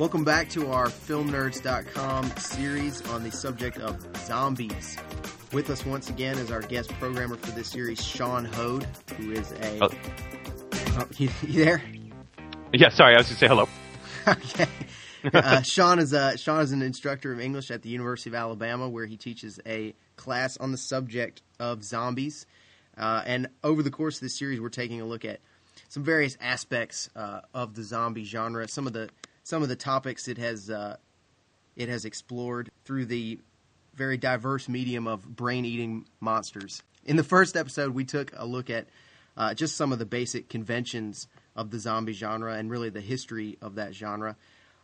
Welcome back to our FilmNerds.com series on the subject of zombies. With us once again is our guest programmer for this series, Sean Hode, who is a. Oh. Oh, you, you there? Yeah, sorry, I was going to say hello. Okay. Uh, Sean is a, Sean is an instructor of English at the University of Alabama, where he teaches a class on the subject of zombies. Uh, and over the course of this series, we're taking a look at some various aspects uh, of the zombie genre, some of the some of the topics it has uh, it has explored through the very diverse medium of brain eating monsters. In the first episode, we took a look at uh, just some of the basic conventions of the zombie genre and really the history of that genre.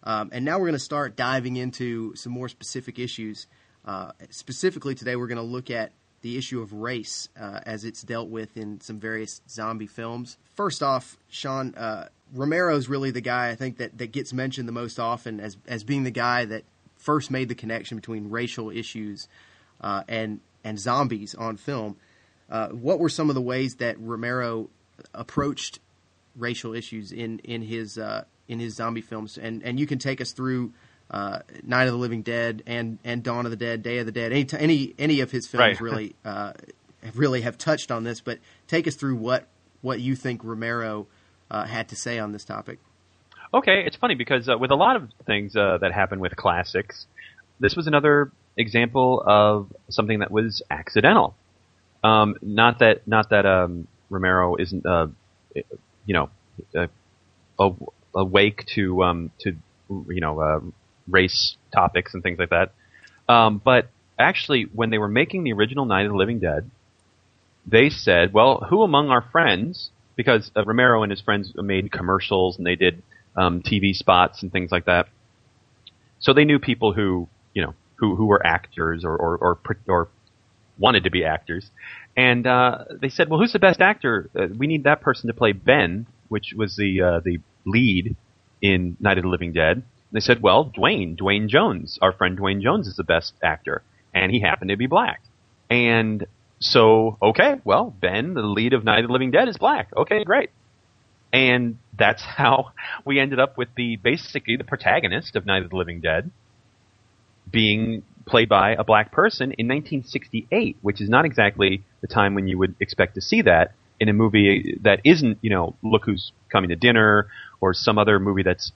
Um, and now we're going to start diving into some more specific issues. Uh, specifically, today we're going to look at the issue of race uh, as it's dealt with in some various zombie films. First off, Sean, uh, Romero is really the guy I think that, that gets mentioned the most often as as being the guy that first made the connection between racial issues uh, and and zombies on film. Uh, what were some of the ways that Romero approached racial issues in in his uh, in his zombie films? And and you can take us through uh, Night of the Living Dead and and Dawn of the Dead, Day of the Dead. Any any any of his films Right. really uh, really have touched on this. But take us through what what you think Romero uh, had to say on this topic. Okay, it's funny because uh, with a lot of things uh, that happen with classics, this was another example of something that was accidental. Um, not that not that um, Romero isn't, uh, you know, aw- awake to um, to you know uh, race topics and things like that. Um, but actually, when they were making the original Night of the Living Dead, they said, "Well, who among our friends?" Because uh, Romero and his friends made commercials and they did um, TV spots and things like that. So they knew people who, you know, who who were actors or or or, or wanted to be actors, and uh, they said, "Well, who's the best actor? Uh, we need that person to play Ben, which was the uh, the lead in Night of the Living Dead." And they said, "Well, Duane, Duane Jones, our friend Duane Jones is the best actor, and he happened to be black." And so, okay, well, Ben, the lead of Night of the Living Dead, is black. Okay, great. And that's how we ended up with the basically the protagonist of Night of the Living Dead being played by a black person in 1968, which is not exactly the time when you would expect to see that in a movie that isn't, you know, Look Who's Coming to Dinner or some other movie that's,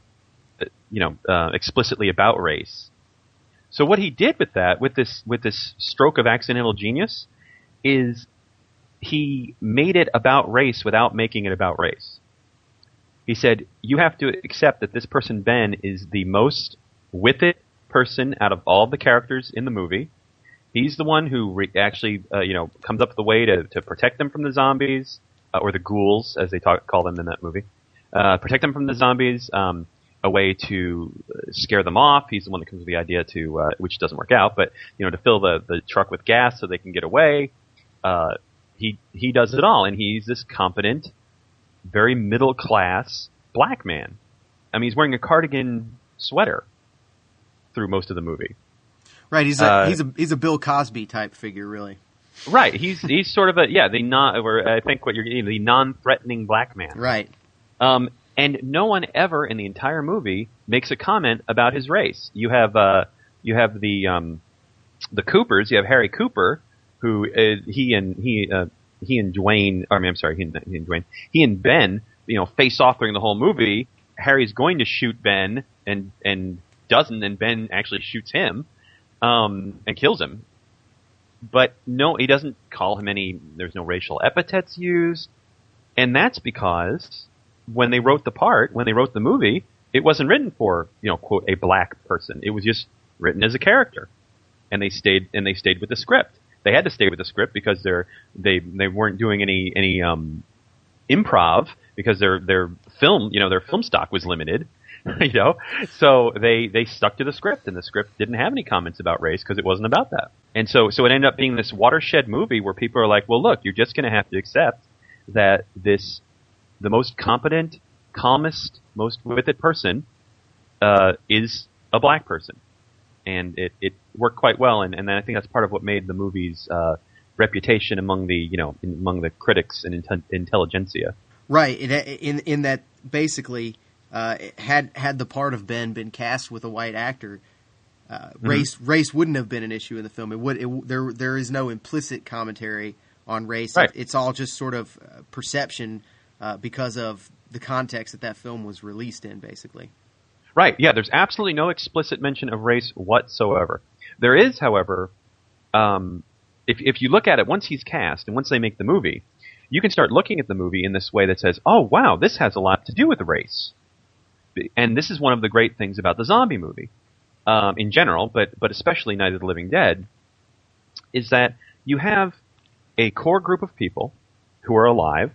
uh, you know, uh, explicitly about race. So what he did with that, with this, with this stroke of accidental genius, is he made it about race without making it about race. He said, you have to accept that this person, Ben, is the most with it person out of all the characters in the movie. He's the one who re- actually, uh, you know, comes up with a way to, to protect them from the zombies, uh, or the ghouls, as they talk, call them in that movie. Uh, protect them from the zombies, um, a way to uh, scare them off. He's the one that comes with the idea to, uh, which doesn't work out, but, you know, to fill the, the truck with gas so they can get away. Uh, he, he does it all, and he's this competent, very middle class black man. I mean, he's wearing a cardigan sweater through most of the movie. Right, he's a Uh, he's a he's a Bill Cosby type figure, really. Right. He's he's sort of a yeah the non or I think what you're getting the non-threatening black man. Right. Um, and no one ever in the entire movie makes a comment about his race. You have uh you have the um the Coopers. You have Harry Cooper, who uh, he and he uh, he and Duane. I mean, I'm sorry, he and, he and Duane. He and Ben, you know, face off during the whole movie. Harry's going to shoot Ben and and doesn't, and Ben actually shoots him um, and kills him. But no, he doesn't call him any. There's no racial epithets used, and that's because when they wrote the part, when they wrote the movie, it wasn't written for you know quote a black person. It was just written as a character, and they stayed and they stayed with the script. They had to stay with the script because they're they they weren't doing any any um, improv because their their film you know their film stock was limited. you know, so they they stuck to the script, and the script didn't have any comments about race because it wasn't about that. And so so it ended up being this watershed movie where people are like, well, look, you're just going to have to accept that this the most competent, calmest, most with it person uh, is a black person, and it, it worked quite well. And, and I think that's part of what made the movie's uh, reputation among the you know among the critics and inte- intelligentsia. Right. In in that basically, uh, had had the part of Ben been cast with a white actor, uh, mm-hmm. race race wouldn't have been an issue in the film. It would it, there there is no implicit commentary on race. Right. It's all just sort of uh, perception uh, because of the context that that film was released in, basically. Right. Yeah. There's absolutely no explicit mention of race whatsoever. There is, however, um, if if you look at it once he's cast and once they make the movie, you can start looking at the movie in this way that says, "Oh, wow, this has a lot to do with race." And this is one of the great things about the zombie movie, um, in general, but but especially Night of the Living Dead, is that you have a core group of people who are alive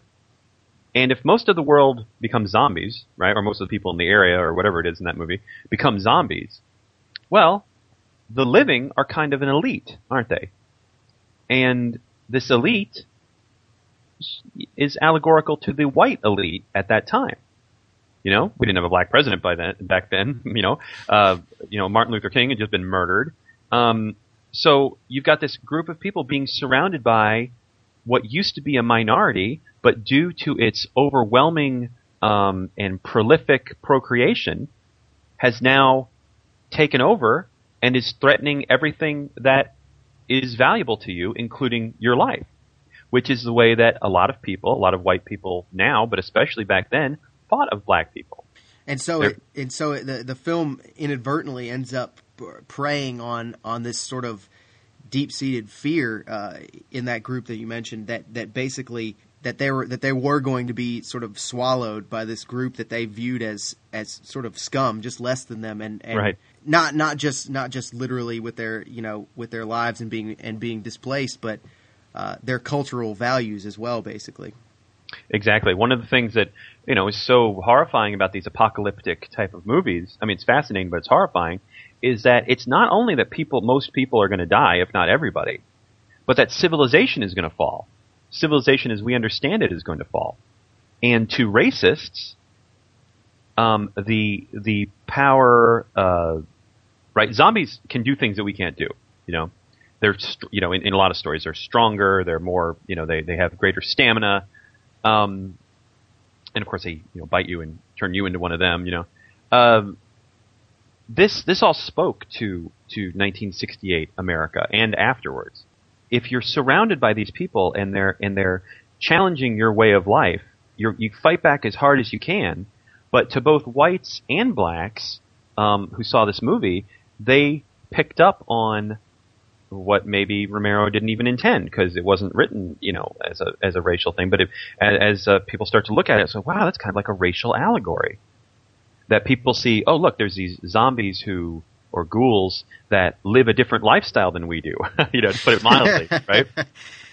and if most of the world becomes zombies, right, or most of the people in the area or whatever it is in that movie become zombies, well, the living are kind of an elite, aren't they? And this elite is allegorical to the white elite at that time. You know, we didn't have a black president by then, back then. You know, uh, you know, Martin Luther King had just been murdered. Um, so you've got this group of people being surrounded by what used to be a minority, but due to its overwhelming um, and prolific procreation, has now taken over and is threatening everything that is valuable to you, including your life. Which is the way that a lot of people, a lot of white people now, but especially back then, thought of black people. And so, it, and so it, the the film inadvertently ends up preying on on this sort of deep seated fear uh, in that group that you mentioned that that basically that they were that they were going to be sort of swallowed by this group that they viewed as as sort of scum, just less than them, and, and right. not not just not just literally with their you know with their lives and being and being displaced, but uh, their cultural values as well, basically. Exactly. One of the things that you know is so horrifying about these apocalyptic type of movies. I mean, it's fascinating, but it's horrifying is that it's not only that people, most people are going to die, if not everybody, but that civilization is going to fall. Civilization as we understand it is going to fall. And to racists, um, the the power, uh, right? Zombies can do things that we can't do. You know, they're you know in, in a lot of stories they're stronger, they're more you know they they have greater stamina, um, and of course they you know bite you and turn you into one of them. You know, um, this this all spoke to to 1968 America and afterwards. If you're surrounded by these people and they're and they're challenging your way of life, you you fight back as hard as you can. But to both whites and blacks um, who saw this movie, they picked up on what maybe Romero didn't even intend because it wasn't written, you know, as a as a racial thing. But if, as, as uh, people start to look at it, so wow, that's kind of like a racial allegory that people see, oh look, there's these zombies who or ghouls that live a different lifestyle than we do. you know, to put it mildly, right?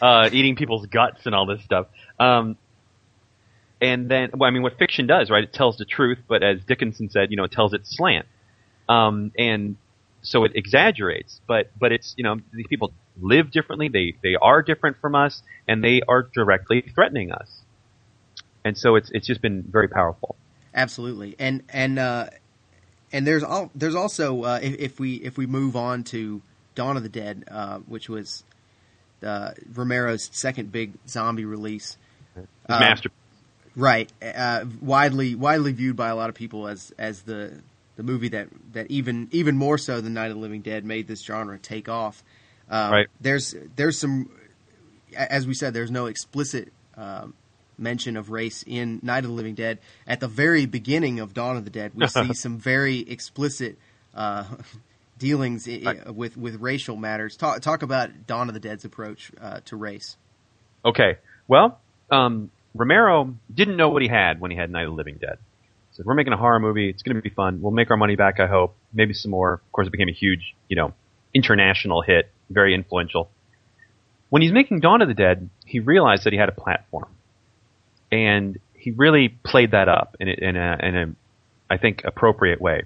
Uh, eating people's guts and all this stuff. Um, and then, well, I mean, what fiction does, right? It tells the truth, but as Dickinson said, you know, it tells its slant. Um, and so it exaggerates, but, but it's, you know, these people live differently, they, they are different from us, and they are directly threatening us. And so it's, it's just been very powerful. Absolutely, and and uh, and there's all there's also uh, if, if, we if we move on to Dawn of the Dead, uh, which was uh, Romero's second big zombie release, uh, master, right? Uh, widely widely viewed by a lot of people as as the the movie that that even even more so than Night of the Living Dead made this genre take off. right. There's there's some, as we said, there's no explicit um, mention of race in Night of the Living Dead. At the very beginning of Dawn of the Dead, we see some very explicit uh, dealings I- with with racial matters. Talk talk about Dawn of the Dead's approach uh, to race. Okay, well, um, Romero didn't know what he had when he had Night of the Living Dead. He said, "We're making a horror movie. It's going to be fun. We'll make our money back. I hope. Maybe some more." Of course, it became a huge, you know, international hit, very influential. When he's making Dawn of the Dead, he realized that he had a platform and he really played that up in a, in a, in a I think appropriate way.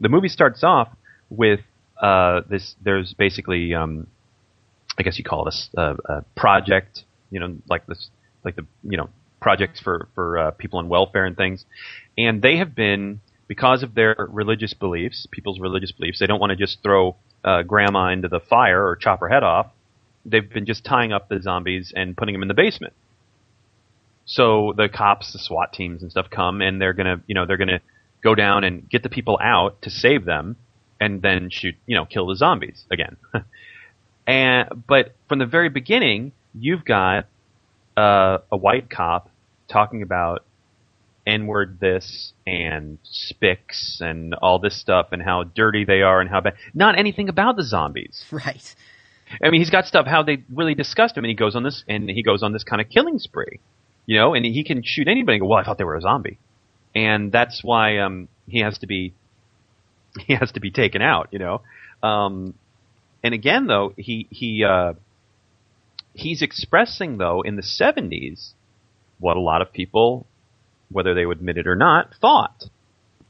The movie starts off with uh, this. There's basically, um, I guess you call it a, a, project, you know, like this, like the you know projects for for uh, people on welfare and things, and they have been because of their religious beliefs, people's religious beliefs, they don't want to just throw uh, grandma into the fire or chop her head off. They've been just tying up the zombies and putting them in the basement. So the cops, the SWAT teams and stuff come and they're gonna, you know, they're gonna go down and get the people out to save them and then shoot, you know, kill the zombies again. and, but from the very beginning, you've got, uh, a white cop talking about N-word this and spics and all this stuff and how dirty they are and how bad. Not anything about the zombies. Right. I mean, he's got stuff how they really disgust him, and he goes on this and he goes on this kind of killing spree, you know, and he can shoot anybody. and go, well, I thought they were a zombie, and that's why um, he has to be he has to be taken out, you know. Um, and again, though, he he uh, he's expressing though in the '70s what a lot of people whether they admit it or not, thought,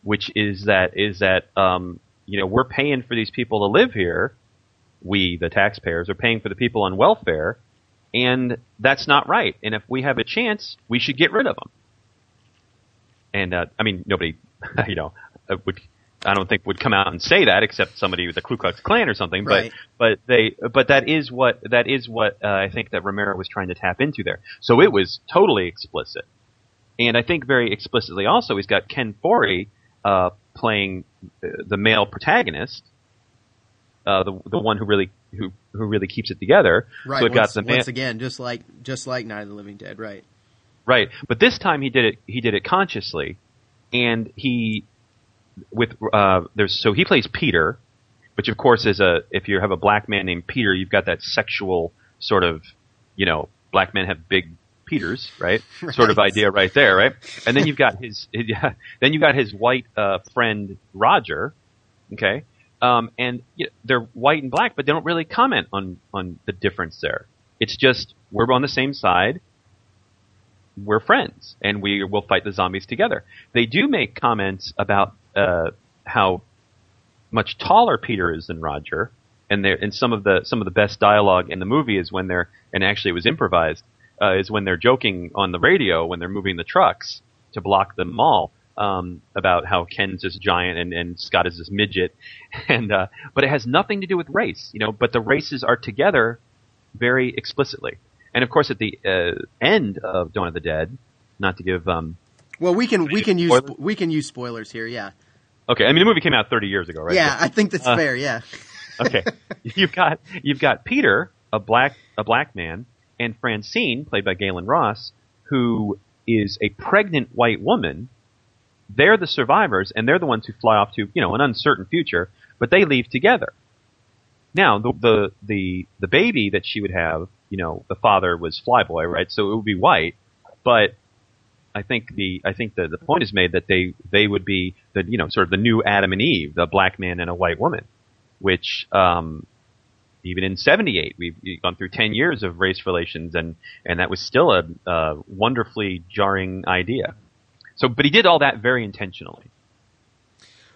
which is that is that um, you know we're paying for these people to live here. We, the taxpayers, are paying for the people on welfare, and that's not right. And if we have a chance, we should get rid of them. And uh, I mean, nobody, you know, uh, would I don't think would come out and say that except somebody with the Ku Klux Klan or something. Right. But but they but that is what that is what uh, I think that Romero was trying to tap into there. So it was totally explicit. And I think very explicitly also he's got Ken Foree uh, playing the male protagonist, uh, the the one who really who who really keeps it together. Right. So it once, got the man- once again, just like just like Night of the Living Dead. Right. Right, but this time he did it. He did it consciously, and he with uh, there's so he plays Peter, which of course is a if you have a black man named Peter, you've got that sexual sort of you know black men have big Peters, right? Right. Sort of idea right there, right? And then you've got his, yeah, then you've got his white uh, friend Roger, okay? Um, and you know, they're white and black, but they don't really comment on on the difference there. It's just we're on the same side. We're friends, and we will fight the zombies together. They do make comments about uh, how much taller Peter is than Roger, and there and some of the some of the best dialogue in the movie is when they're and actually it was improvised uh, is when they're joking on the radio when they're moving the trucks to block the mall um, about how Ken's this giant and, and Scott is this midget, and uh, but it has nothing to do with race, you know. But the races are together very explicitly, and of course at the uh, end of Dawn of the Dead, not to give um, Well, we can we can use we can use spoilers here. Yeah. Okay, I mean the movie came out 30 years ago, right? Yeah, I think that's Uh, fair. Yeah. okay. You've got you've got Peter, a black a black man, and Francine, played by Gaylen Ross, who is a pregnant white woman. They're the survivors, and they're the ones who fly off to you know an uncertain future, but they leave together. Now the the the, the baby that she would have, you know, the father was Flyboy, right? So it would be white, but I think the I think the, the point is made that they they would be the you know sort of the new Adam and Eve, the black man and a white woman, which um, even in '78 we've gone through 10 years of race relations and and that was still a, a wonderfully jarring idea. So, but he did all that very intentionally.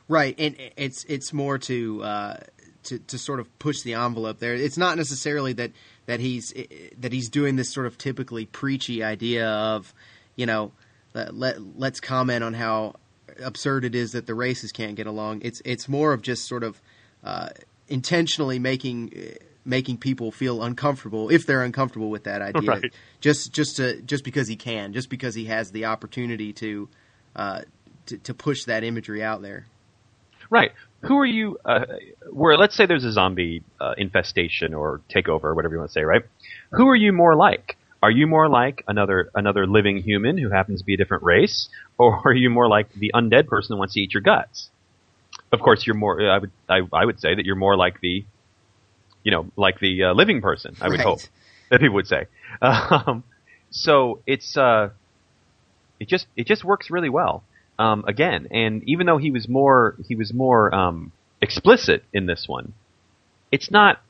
Right, and it's it's more to uh, to to sort of push the envelope there. It's not necessarily that that he's that he's doing this sort of typically preachy idea of, you know, let, let let's comment on how absurd it is that the races can't get along. It's it's more of just sort of uh, intentionally making making people feel uncomfortable if they're uncomfortable with that idea. Right. Just just to just because he can, just because he has the opportunity to uh, to, to push that imagery out there. Right. Who are you? Uh, where let's say there's a zombie uh, infestation or takeover or whatever you want to say, right? Who are you more like? Are you more like another another living human who happens to be a different race, or are you more like the undead person who wants to eat your guts? Of course, you're more. I would I, I would say that you're more like the, you know, like the uh, living person. I would Right. hope that people would say. Um, so it's uh, it just it just works really well. Um, again, and even though he was more he was more um, explicit in this one, it's not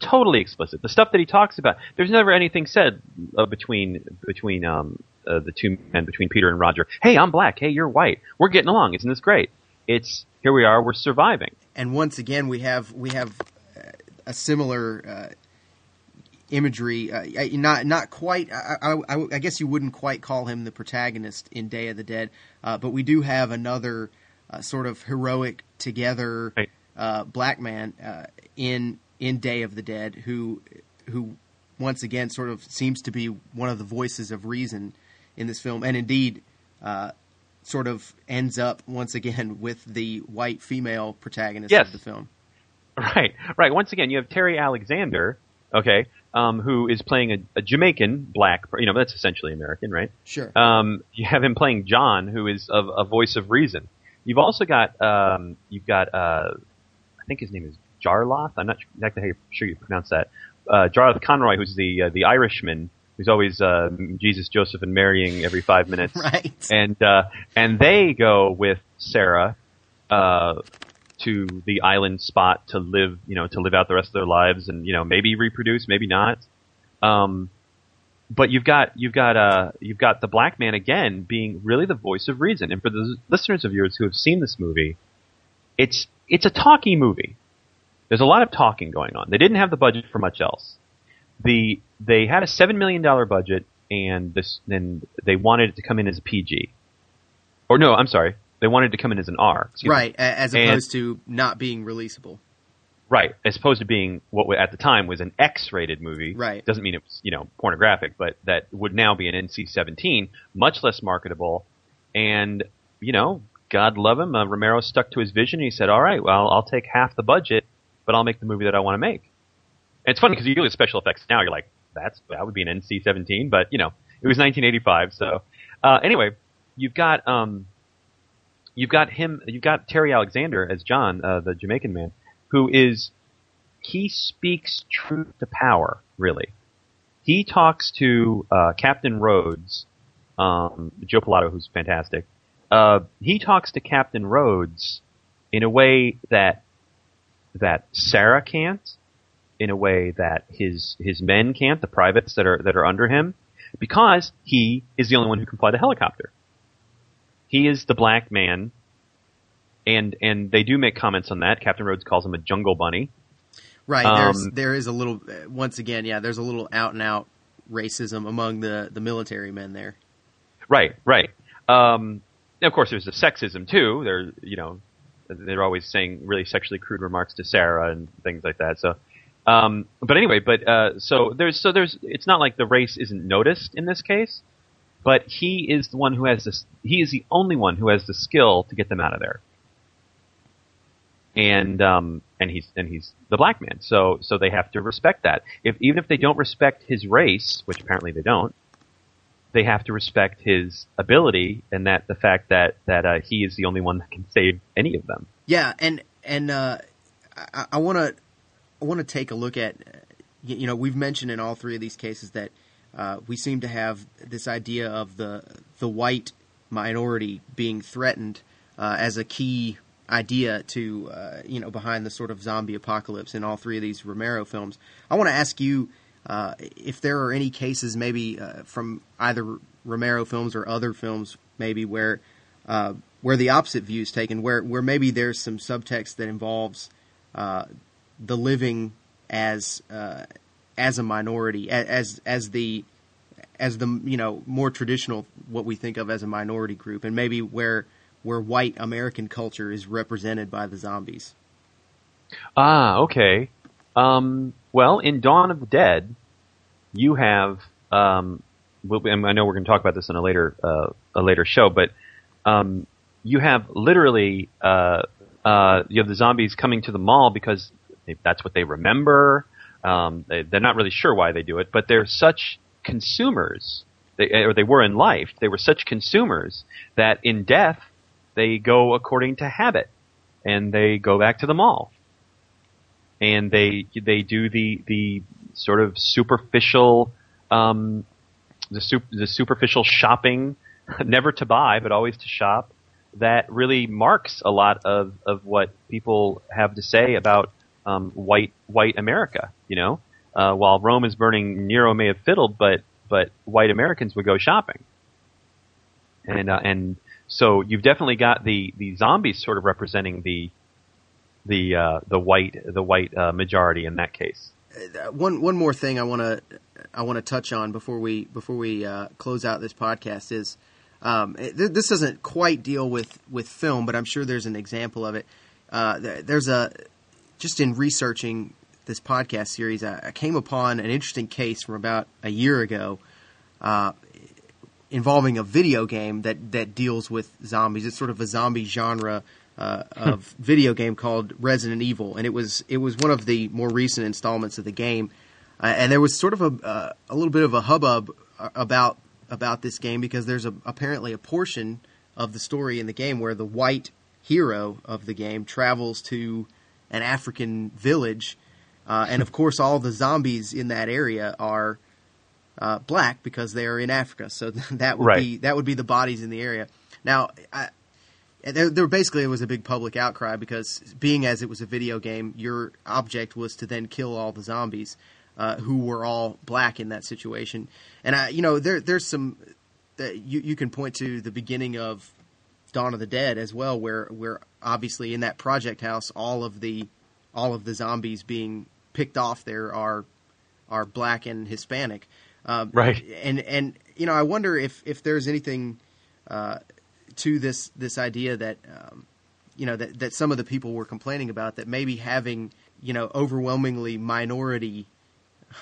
totally explicit. The stuff that he talks about, there's never anything said uh, between between um, uh, the two men, between Peter and Roger. Hey, I'm black. Hey, you're white. We're getting along. Isn't this great? It's here we are. We're surviving. and once again we have we have uh, a similar uh, imagery uh, not not quite I, I, I- I guess you wouldn't quite call him the protagonist in Day of the Dead uh, but we do have another uh, sort of heroic together Right. uh, black man uh, in in Day of the Dead who who once again sort of seems to be one of the voices of reason in this film, and indeed. Uh, Sort of ends up once again with the white female protagonist Yes. of the film. Right, right. Once again, you have Terry Alexander, okay, um, who is playing a, a Jamaican black. You know, that's essentially American, right? Sure. Um, you have him playing John, who is a, a voice of reason. You've also got um, you've got uh, I think his name is Jarlath. I'm not exactly how sure you pronounce that. Uh, Jarlath Conroy, who's the uh, the Irishman, who's always uh, Jesus, Joseph, and marrying every five minutes. right. and uh, and they go with Sarah uh, to the island spot to live, you know, to live out the rest of their lives, and you know, maybe reproduce, maybe not. Um, but you've got you've got uh, you've got the black man again being really the voice of reason. And for the listeners of yours who have seen this movie, it's it's a talky movie. There's a lot of talking going on. They didn't have the budget for much else. The they had a seven million dollar budget, and this then they wanted it to come in as a PG. Or no, I'm sorry, they wanted it to come in as an R. me. Right, a- as And- opposed to not being releasable. Right, as opposed to being what at the time was an X-rated movie. Right. Doesn't mean it was you know pornographic, but that would now be an NC-17, much less marketable. And you know, God love him, uh, Romero stuck to his vision. He said, "All right, well, I'll take half the budget, but I'll make the movie that I want to make." And it's funny because you look at special effects now, you're like, "That's that would be an NC-17," but you know, it was 1985. So uh, anyway, you've got um, you've got him, you've got Terry Alexander as John, uh, the Jamaican man who is he speaks truth to power, really. He talks to uh, Captain Rhodes, um, Joe Pilato, who's fantastic. Uh, he talks to Captain Rhodes in a way that that Sarah can't, in a way that his his men can't, the privates that are that are under him, because he is the only one who can fly the helicopter. He is the black man and and they do make comments on that. Captain Rhodes calls him a jungle bunny. Right. There's Um, there is a little once again, yeah. There's a little out and out racism among the the military men there. Right, right. Um, of course, there's the sexism too. They're you know they're always saying really sexually crude remarks to Sarah and things like that. So, um, but anyway, but uh, so there's so there's it's not like the race isn't noticed in this case, but he is the one who has this. He is the only one who has the skill to get them out of there. And um, and he's and he's the black man, so so they have to respect that. If even if they don't respect his race, which apparently they don't, they have to respect his ability and that the fact that that uh, he is the only one that can save any of them. Yeah, and and uh, I want to I want to take a look at you know we've mentioned in all three of these cases that uh, we seem to have this idea of the the white minority being threatened uh, as a key idea to uh, you know behind the sort of zombie apocalypse in all three of these Romero films. I want to ask you uh, if there are any cases maybe uh, from either Romero films or other films maybe where uh, where the opposite view is taken, where where maybe there's some subtext that involves uh, the living as uh, as a minority, as as the as the you know more traditional what we think of as a minority group, and maybe where where white American culture is represented by the zombies. Ah, okay. Um, well, in Dawn of the Dead, you have. Um, we'll, I know we're going to talk about this in a later uh, a later show, but um, you have literally uh, uh, you have the zombies coming to the mall because they, that's what they remember. Um, they, they're not really sure why they do it, but they're such consumers, they, or they were in life. They were such consumers that in death they go according to habit, and they go back to the mall and they they do the the sort of superficial um, the sup- the superficial shopping, never to buy but always to shop. That really marks a lot of, of what people have to say about um, white white America. You know, uh, while Rome is burning, Nero may have fiddled, but but white Americans would go shopping. And uh, and so you've definitely got the the zombies sort of representing the the uh, the white the white uh, majority in that case. Uh, one one more thing I want to I want to touch on before we before we uh, close out this podcast is Um, th- this doesn't quite deal with with film, but I'm sure there's an example of it. Uh, there, there's a just in researching this podcast series, I, I, came upon an interesting case from about a year ago. Uh, involving a video game that, that deals with zombies. It's sort of a zombie genre uh, of video game called Resident Evil, and it was it was one of the more recent installments of the game. Uh, and there was sort of a uh, a little bit of a hubbub uh, about about this game because there's a, apparently a portion of the story in the game where the white hero of the game travels to an African village, uh, and of course all the zombies in that area are uh, black because they are in Africa. So that would right. be that would be the bodies in the area. Now, I, there, there basically was a big public outcry because being as it was a video game, your object was to then kill all the zombies uh, who were all black in that situation. And I, you know, there there's some that you you can point to the beginning of Dawn of the Dead as well, where where obviously in that project house, all of the all of the zombies being picked off there are are black and Hispanic. Uh, right. And and you know, I wonder if if there's anything. Uh, to this this idea that um, you know that that some of the people were complaining about that maybe having you know overwhelmingly minority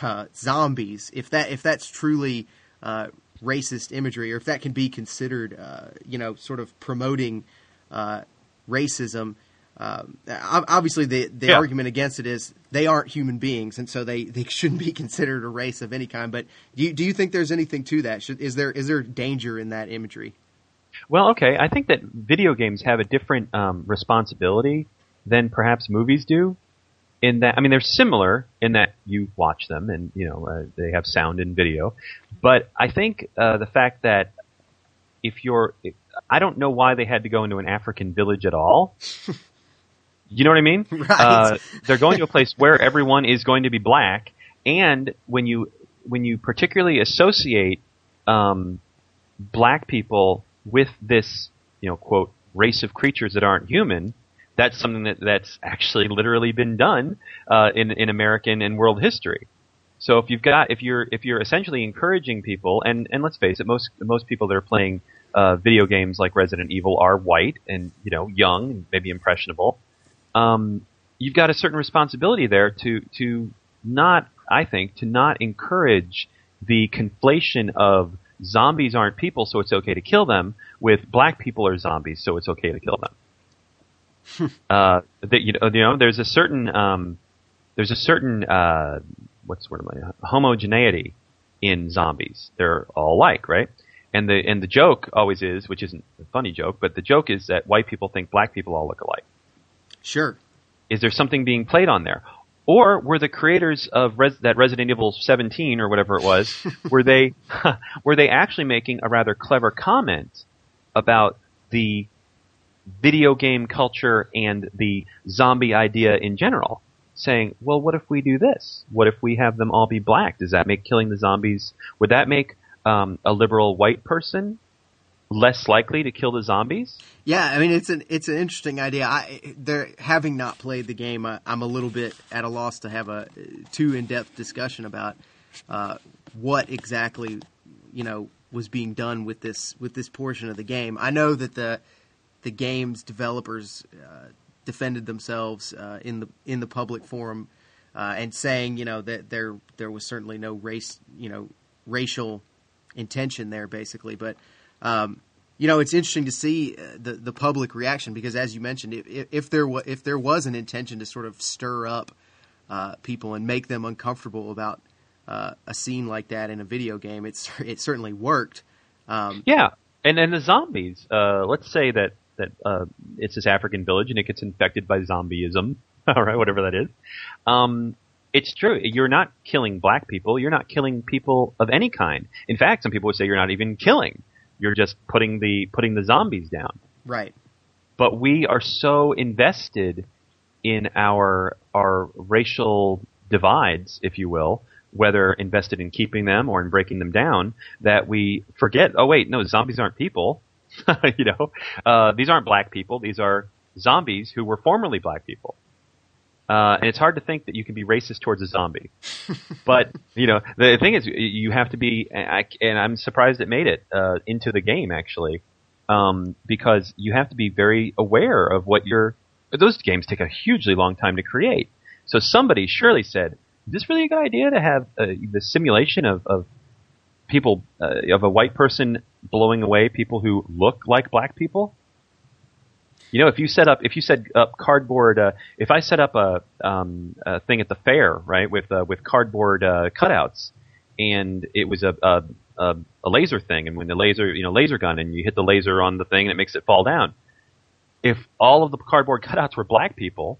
uh, zombies if that if that's truly uh, racist imagery or if that can be considered uh, you know sort of promoting uh, racism. Um, obviously, the the yeah. argument against it is they aren't human beings, and so they, they shouldn't be considered a race of any kind. But do you, do you think there's anything to that? Should, is there is there danger in that imagery? Well, okay. I think that video games have a different um, responsibility than perhaps movies do. In that, I mean, they're similar in that you watch them and you know uh, they have sound and video, but I think uh, the fact that if you're, if, I don't know why they had to go into an African village at all. you know what I mean? Right. Uh, they're going to a place where everyone is going to be black, and when you when you particularly associate um, black people with this, you know, quote, race of creatures that aren't human, that's something that, that's actually literally been done uh, in in American and world history. So if you've got if you're if you're essentially encouraging people, and and let's face it, most most people that are playing uh, video games like Resident Evil are white and you know young and maybe impressionable. Um, you've got a certain responsibility there to to not, I think, to not encourage the conflation of zombies aren't people, so it's okay to kill them. With black people are zombies, so it's okay to kill them. uh, that you know, you know, there's a certain um, there's a certain uh, what's the word homogeneity in zombies. They're all alike, right? And the and the joke always is, which isn't a funny joke, but the joke is that white people think black people all look alike. Sure. Is there something being played on there? Or were the creators of Res- that Resident Evil 17 or whatever it was, were they were they actually making a rather clever comment about the video game culture and the zombie idea in general? Saying, well, what if we do this? What if we have them all be black? Does that make killing the zombies? Would that make um, a liberal white person less likely to kill the zombies? Yeah, I mean it's an it's an interesting idea. I there having not played the game, I, am a little bit at a loss to have a too in depth discussion about uh, what exactly you know was being done with this with this portion of the game. I know that the the game's developers uh, defended themselves uh, in the in the public forum uh, and saying you know that there there was certainly no race you know racial intention there basically, but um, you know, it's interesting to see uh, the the public reaction because, as you mentioned, if, if there was if there was an intention to sort of stir up uh, people and make them uncomfortable about uh, a scene like that in a video game, it's it certainly worked. Um, yeah, and and the zombies. Uh, let's say that that uh, it's this African village and it gets infected by zombieism. All right, whatever that is. Um, it's true. You're not killing black people. You're not killing people of any kind. In fact, some people would say you're not even killing. You're just putting the putting the zombies down. Right. But we are so invested in our our racial divides, if you will, whether invested in keeping them or in breaking them down, that we forget. Oh wait, no, zombies aren't people. you know, uh, these aren't black people. These are zombies who were formerly black people. Uh, and it's hard to think that you can be racist towards a zombie. but you know, the thing is, you have to be, and, I, and I'm surprised it made it uh, into the game actually, um, because you have to be very aware of what you're. Those games take a hugely long time to create. So somebody surely said, "Is this really a good idea to have uh, the simulation of, of people uh, of a white person blowing away people who look like black people?" You know, if you set up, if you set up cardboard, uh, if I set up a, um, a thing at the fair, right, with uh, with cardboard uh, cutouts, and it was a, a a a laser thing, and when the laser, you know, laser gun, and you hit the laser on the thing, and it makes it fall down. If all of the cardboard cutouts were black people,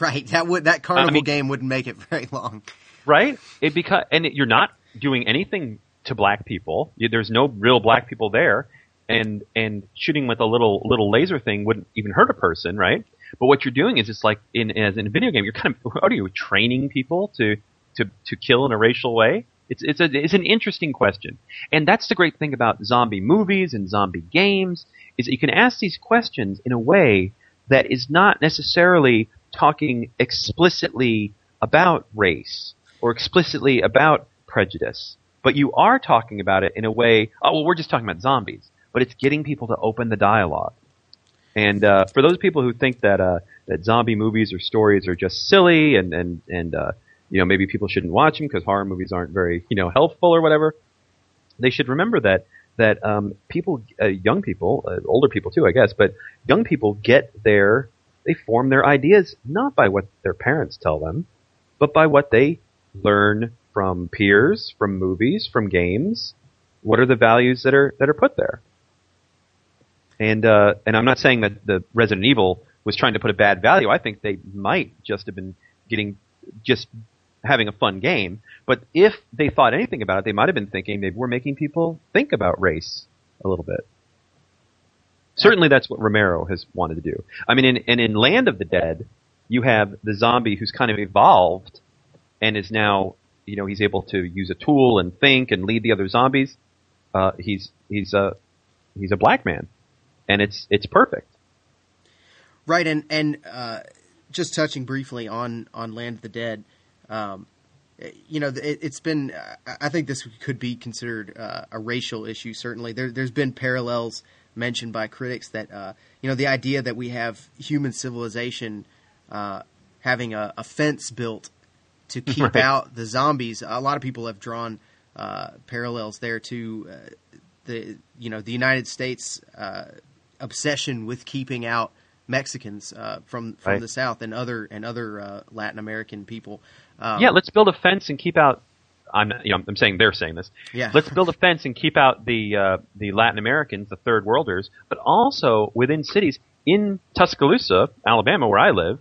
right, that would that carnival I mean, game wouldn't make it very long, right? It because and it, you're not doing anything to black people. There's no real black people there and and shooting with a little little laser thing wouldn't even hurt a person, right? But what you're doing is it's like in as in a video game, you're kind of what are you training people to to to kill in a racial way? It's it's a it's an interesting question, and that's the great thing about zombie movies and zombie games is that you can ask these questions in a way that is not necessarily talking explicitly about race or explicitly about prejudice, but you are talking about it in a way. Oh well, we're just talking about zombies but it's getting people to open the dialogue. And uh, for those people who think that uh, that zombie movies or stories are just silly and and and uh, you know maybe people shouldn't watch them because horror movies aren't very you know healthful or whatever, they should remember that that um, people, uh, young people, uh, older people too, I guess, but young people get their they form their ideas not by what their parents tell them, but by what they learn from peers, from movies, from games. What are the values that are that are put there? And uh, and I'm not saying that the Resident Evil was trying to put a bad value. I think they might just have been getting just having a fun game. But if they thought anything about it, they might have been thinking maybe we're making people think about race a little bit. Certainly, that's what Romero has wanted to do. I mean, in, and in Land of the Dead, you have the zombie who's kind of evolved and is now, you know, he's able to use a tool and think and lead the other zombies. Uh, he's he's a he's a black man and it's it's perfect. Right, and and uh, just touching briefly on on Land of the Dead, um, you know, it, has been. I think this could be considered uh, a racial issue. Certainly, there, has been parallels mentioned by critics that uh, you know the idea that we have human civilization uh, having a, a, fence built to keep right. out the zombies. A lot of people have drawn uh, parallels there to uh, the you know the United States obsession with keeping out Mexicans uh, from from right. the South and other and other uh, Latin American people. Um, yeah, let's build a fence and keep out. I'm you know I'm saying they're saying this. Yeah. let's build a fence and keep out the uh, the Latin Americans, the third worlders, but also within cities in Tuscaloosa, Alabama, where I live,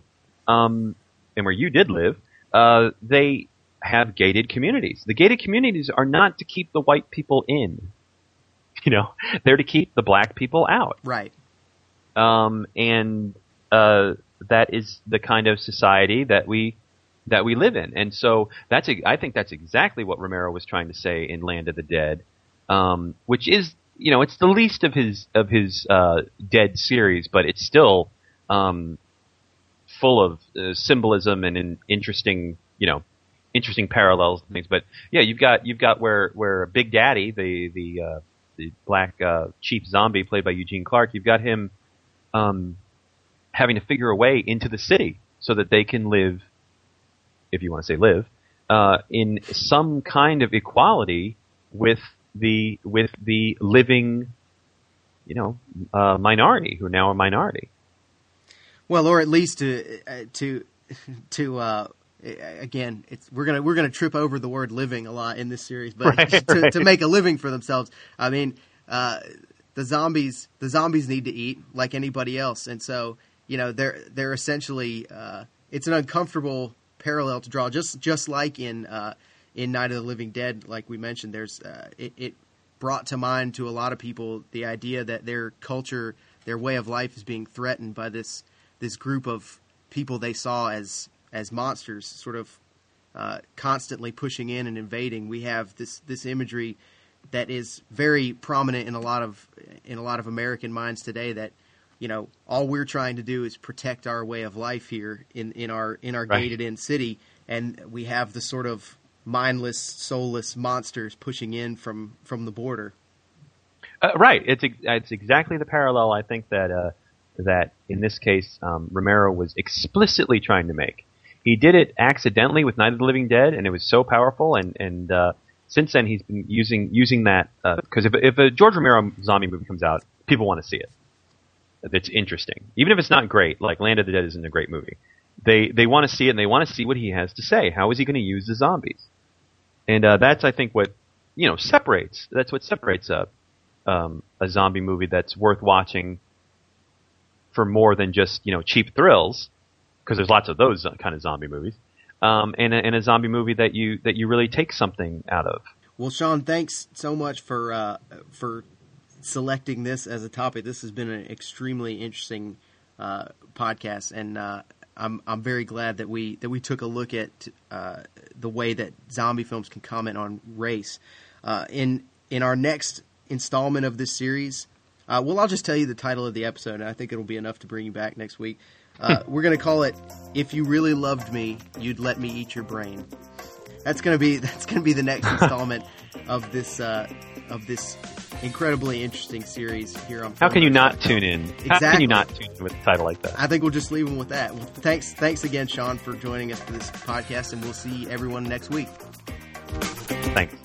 um, and where you did live. Uh, they have gated communities. The gated communities are not to keep the white people in. You know, they're to keep the black people out. Right. Um, and uh, that is the kind of society that we that we live in. And so that's I think that's exactly what Romero was trying to say in Land of the Dead, um, which is you know it's the least of his of his uh, Dead series, but it's still um, full of uh, symbolism and in interesting you know interesting parallels and things. But yeah, you've got you've got where where Big Daddy the the uh, the black uh, chief zombie played by Eugene Clark, you've got him um, having to figure a way into the city so that they can live, if you want to say live, uh, in some kind of equality with the with the living, you know, uh, minority who are now a minority. Well, or at least to uh, to to uh, again, it's we're gonna we're gonna trip over the word living a lot in this series, but right, to, right. to, make a living for themselves. I mean, uh, the zombies the zombies need to eat like anybody else, and so you know they're they're essentially uh, it's an uncomfortable parallel to draw, just just like in uh, in Night of the Living Dead, like we mentioned. There's uh, it, it brought to mind to a lot of people the idea that their culture, their way of life, is being threatened by this this group of people they saw as as monsters, sort of uh, constantly pushing in and invading. We have this this imagery that is very prominent in a lot of in a lot of American minds today. That you know, all we're trying to do is protect our way of life here in, in our in our Right. gated in city, and we have the sort of mindless, soulless monsters pushing in from from the border. Uh, right. It's ex- it's exactly the parallel I think that uh, that in this case um, Romero was explicitly trying to make. He did it accidentally with Night of the Living Dead, and it was so powerful. And and uh, since then he's been using using that because if if a George Romero zombie movie comes out, people want to see it. It's interesting, even if it's not great. Like Land of the Dead isn't a great movie. They they want to see it and they want to see what he has to say. How is he going to use the zombies? And uh, that's I think what you know separates. That's what separates a um, a zombie movie that's worth watching for more than just you know cheap thrills, because there's lots of those kind of zombie movies, um, and, a, and a zombie movie that you that you really take something out of. Well, Sean, thanks so much for uh, for selecting this as a topic. This has been an extremely interesting uh, podcast, and uh, I'm I'm very glad that we that we took a look at uh, the way that zombie films can comment on race. Uh, in in our next installment of this series, uh, well, I'll just tell you the title of the episode, and I think it'll be enough to bring you back next week. Uh, we're going to call it "If You Really Loved Me, You'd Let Me Eat Your Brain." That's gonna be that's gonna be the next installment of this uh, of this incredibly interesting series here on. How can you not tune in? Exactly. How can you not tune in with a title like that? I think we'll just leave them with that. Well, thanks thanks again, Sean, for joining us for this podcast, and we'll see everyone next week. Thanks.